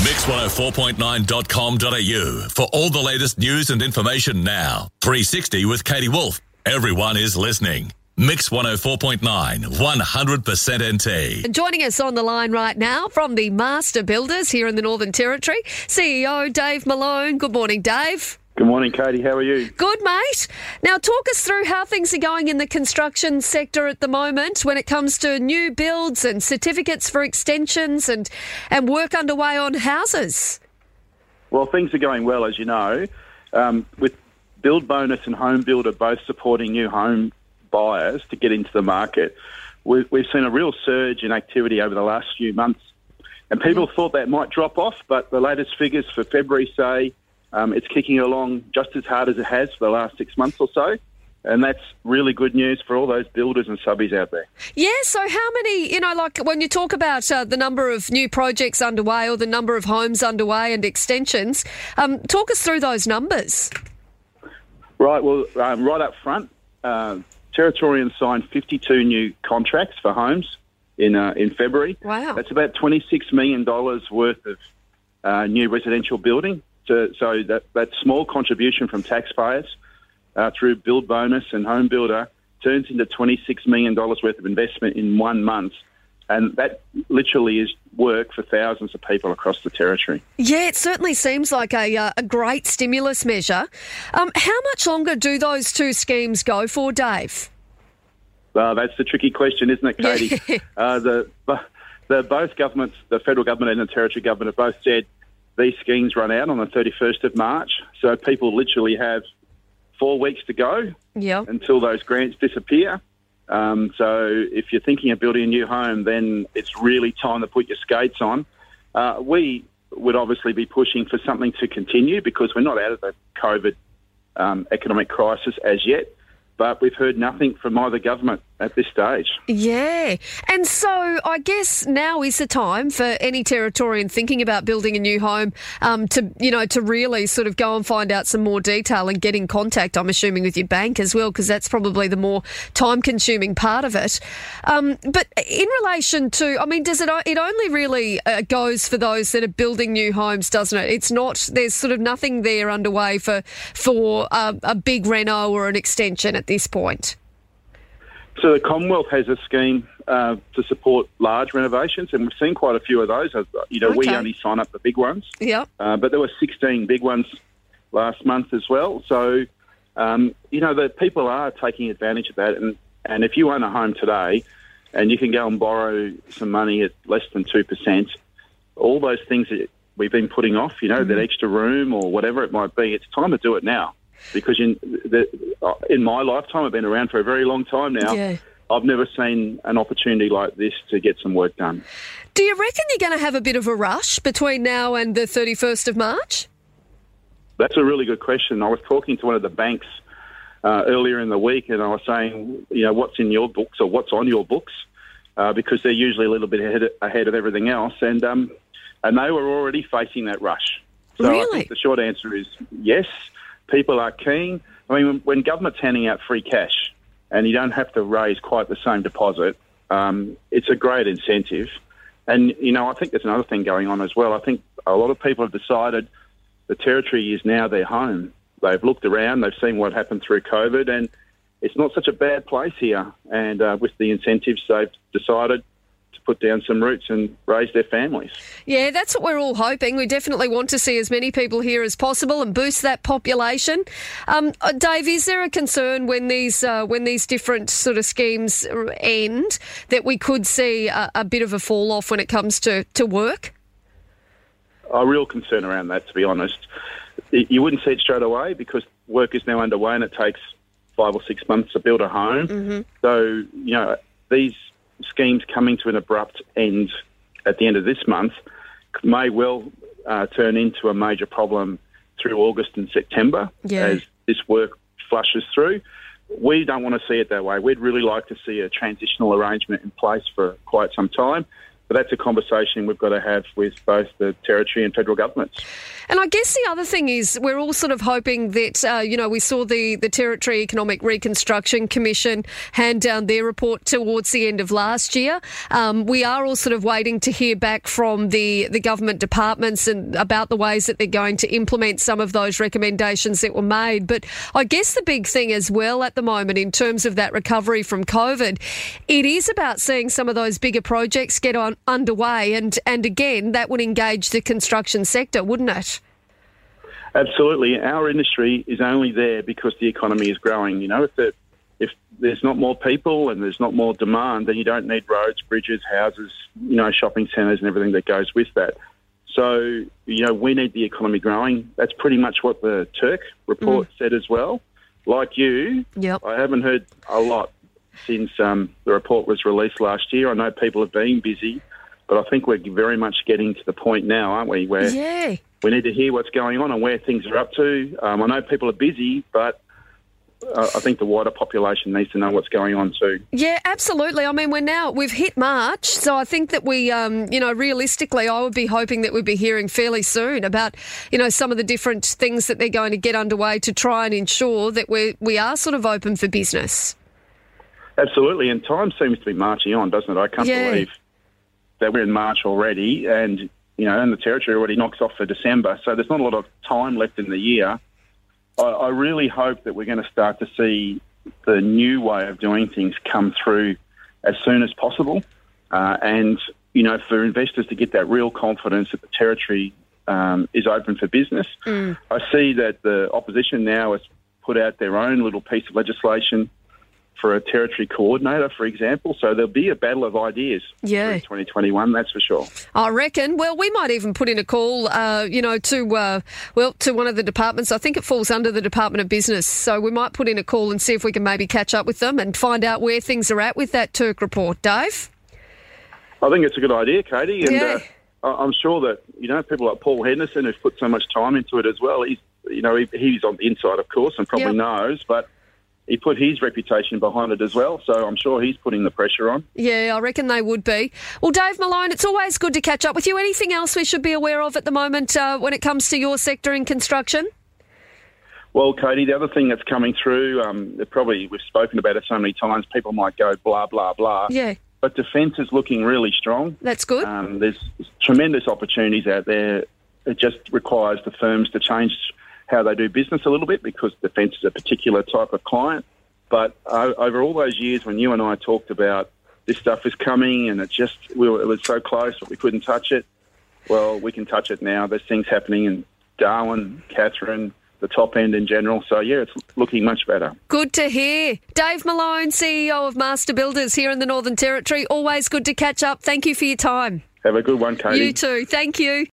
Mix104.9.com.au for all the latest news and information now. 360 with Katie Woolf. Everyone is listening. Mix 104.9, 100% NT. Joining us on the line right now from the Master Builders here in the Northern Territory, CEO Dave Malone. Good morning, Dave. Good morning, Katie. How are you? Good, mate. Now, talk us through how things are going in the construction sector at the moment when it comes to new builds and certificates for extensions and, and work underway on houses. Well, things are going well, as you know, um, with Build Bonus and Home Builder both supporting new home buyers to get into the market. We've, we've seen a real surge in activity over the last few months, and people thought that might drop off, but the latest figures for February say um, it's kicking along just as hard as it has for the last six months or so. And that's really good news for all those builders and subbies out there. Yeah, so how many, you know, like when you talk about uh, the number of new projects underway or the number of homes underway and extensions, um, talk us through those numbers. Right, well, um, right up front, uh, Territorian signed 52 new contracts for homes in, uh, in February. Wow. That's about $26 million worth of uh, new residential building. So, so that, that small contribution from taxpayers uh, through Build Bonus and Home Builder turns into $26 million worth of investment in one month. And that literally is work for thousands of people across the territory. Yeah, it certainly seems like a, uh, a great stimulus measure. Um, how much longer do those two schemes go for, Dave? Uh, that's the tricky question, isn't it, Katie? uh, the, the both governments, the federal government and the territory government, have both said these schemes run out on the 31st of March. So people literally have four weeks to go Yep. until those grants disappear. Um, so if you're thinking of building a new home, then it's really time to put your skates on. Uh, we would obviously be pushing for something to continue because we're not out of the COVID um, economic crisis as yet. But we've heard nothing from either government at this stage. Yeah. And so I guess now is the time for any Territorian thinking about building a new home um, to, you know, to really sort of go and find out some more detail and get in contact, I'm assuming, with your bank as well, because that's probably the more time consuming part of it. Um, but in relation to, I mean, does it, it only really uh, goes for those that are building new homes, doesn't it? It's not, there's sort of nothing there underway for, for uh, a big reno or an extension at this point. So the Commonwealth has a scheme uh, to support large renovations, and we've seen quite a few of those. Uh, You know, we only sign up the big ones, Yep. uh, but there were 16 big ones last month as well. So, um, you know, the people are taking advantage of that. And, and if you own a home today and you can go and borrow some money at less than 2%, all those things that we've been putting off, you know, that extra room or whatever it might be, it's time to do it now. Because in, the, in my lifetime, I've been around for a very long time now. Yeah. I've never seen an opportunity like this to get some work done. Do you reckon you're going to have a bit of a rush between now and the 31st of March? That's a really good question. I was talking to one of the banks uh, earlier in the week, and I was saying, you know, what's in your books or what's on your books, uh, because they're usually a little bit ahead of, ahead of everything else, and um, and they were already facing that rush. So I Really? think the short answer is yes. People are keen. I mean, when, government's handing out free cash, and you don't have to raise quite the same deposit, um, it's a great incentive. And you know, I think there's another thing going on as well. I think a lot of people have decided the territory is now their home. They've looked around, they've seen what happened through COVID, and it's not such a bad place here. And uh, with the incentives, they've decided to put down some roots and raise their families. Yeah, that's what we're all hoping. We definitely want to see as many people here as possible and boost that population. Um, uh, Dave, is there a concern when these uh, when these different sort of schemes end that we could see a, a bit of a fall off when it comes to, to work? A real concern around that, to be honest. You wouldn't see it straight away because work is now underway and it takes five or six months to build a home. So, you know, these schemes coming to an abrupt end at the end of this month may well uh, turn into a major problem through August and September Yeah. as this work flushes through. We don't want to see it that way. We'd really like to see a transitional arrangement in place for quite some time. But that's a conversation we've got to have with both the territory and federal governments. And I guess the other thing is we're all sort of hoping that, uh, you know, we saw the, the Territory Economic Reconstruction Commission hand down their report towards the end of last year. Um, we are all sort of waiting to hear back from the, the government departments and about the ways that they're going to implement some of those recommendations that were made. But I guess the big thing as well at the moment in terms of that recovery from COVID, it is about seeing some of those bigger projects get on underway. And, and again, that would engage the construction sector, wouldn't it? Absolutely. Our industry is only there because the economy is growing. You know, if, the, if there's not more people and there's not more demand, then you don't need roads, bridges, houses, you know, shopping centres and everything that goes with that. So, you know, we need the economy growing. That's pretty much what the TERC report mm. said as well. Like you, yep. I haven't heard a lot since um, the report was released last year. I know people have been busy, but I think we're very much getting to the point now, aren't we, where yeah. we need to hear what's going on and where things are up to. Um, I know people are busy, but uh, I think the wider population needs to know what's going on too. Yeah, absolutely. I mean, we're now we've hit March, so I think that we, um, you know, realistically, I would be hoping that we'd be hearing fairly soon about, you know, some of the different things that they're going to get underway to try and ensure that we we are sort of open for business. Absolutely, and time seems to be marching on, doesn't it? I can't yeah. believe that we're in March already, and you know, and the territory already knocks off for December, so there's not a lot of time left in the year. I, I really hope that we're going to start to see the new way of doing things come through as soon as possible, uh, and you know, for investors to get that real confidence that the territory um, is open for business. Mm. I see that the opposition now has put out their own little piece of legislation for a territory coordinator, for example. So there'll be a battle of ideas yeah. 2021, that's for sure. I reckon. Well, we might even put in a call, uh, you know, to uh, well to one of the departments. I think it falls under the Department of Business. So we might put in a call and see if we can maybe catch up with them and find out where things are at with that TERC report. Dave? I think it's a good idea, Katie. And yeah. uh, I'm sure that, you know, people like Paul Henderson who've put so much time into it as well. He's, you know, he, he's on the inside, of course, and probably Yep. knows, but he put his reputation behind it as well. So I'm sure he's putting the pressure on. Yeah, I reckon they would be. Well, Dave Malone, it's always good to catch up with you. Anything else we should be aware of at the moment uh, when it comes to your sector in construction? Well, Katie, the other thing that's coming through, um, probably we've spoken about it so many times, people might go blah, blah, blah. Yeah, But defence is looking really strong. that's good. Um, there's tremendous opportunities out there. It just requires the firms to change how they do business a little bit because defence is a particular type of client. But uh, over all those years when you and I talked about this stuff is coming and it just we were, it was so close but we couldn't touch it, well, we can touch it now. There's things happening in Darwin, Katherine, the top end in general. So, yeah, it's looking much better. Good to hear. Dave Malone, CEO of Master Builders here in the Northern Territory. Always good to catch up. Thank you for your time. Have a good one, Katie. You too. Thank you.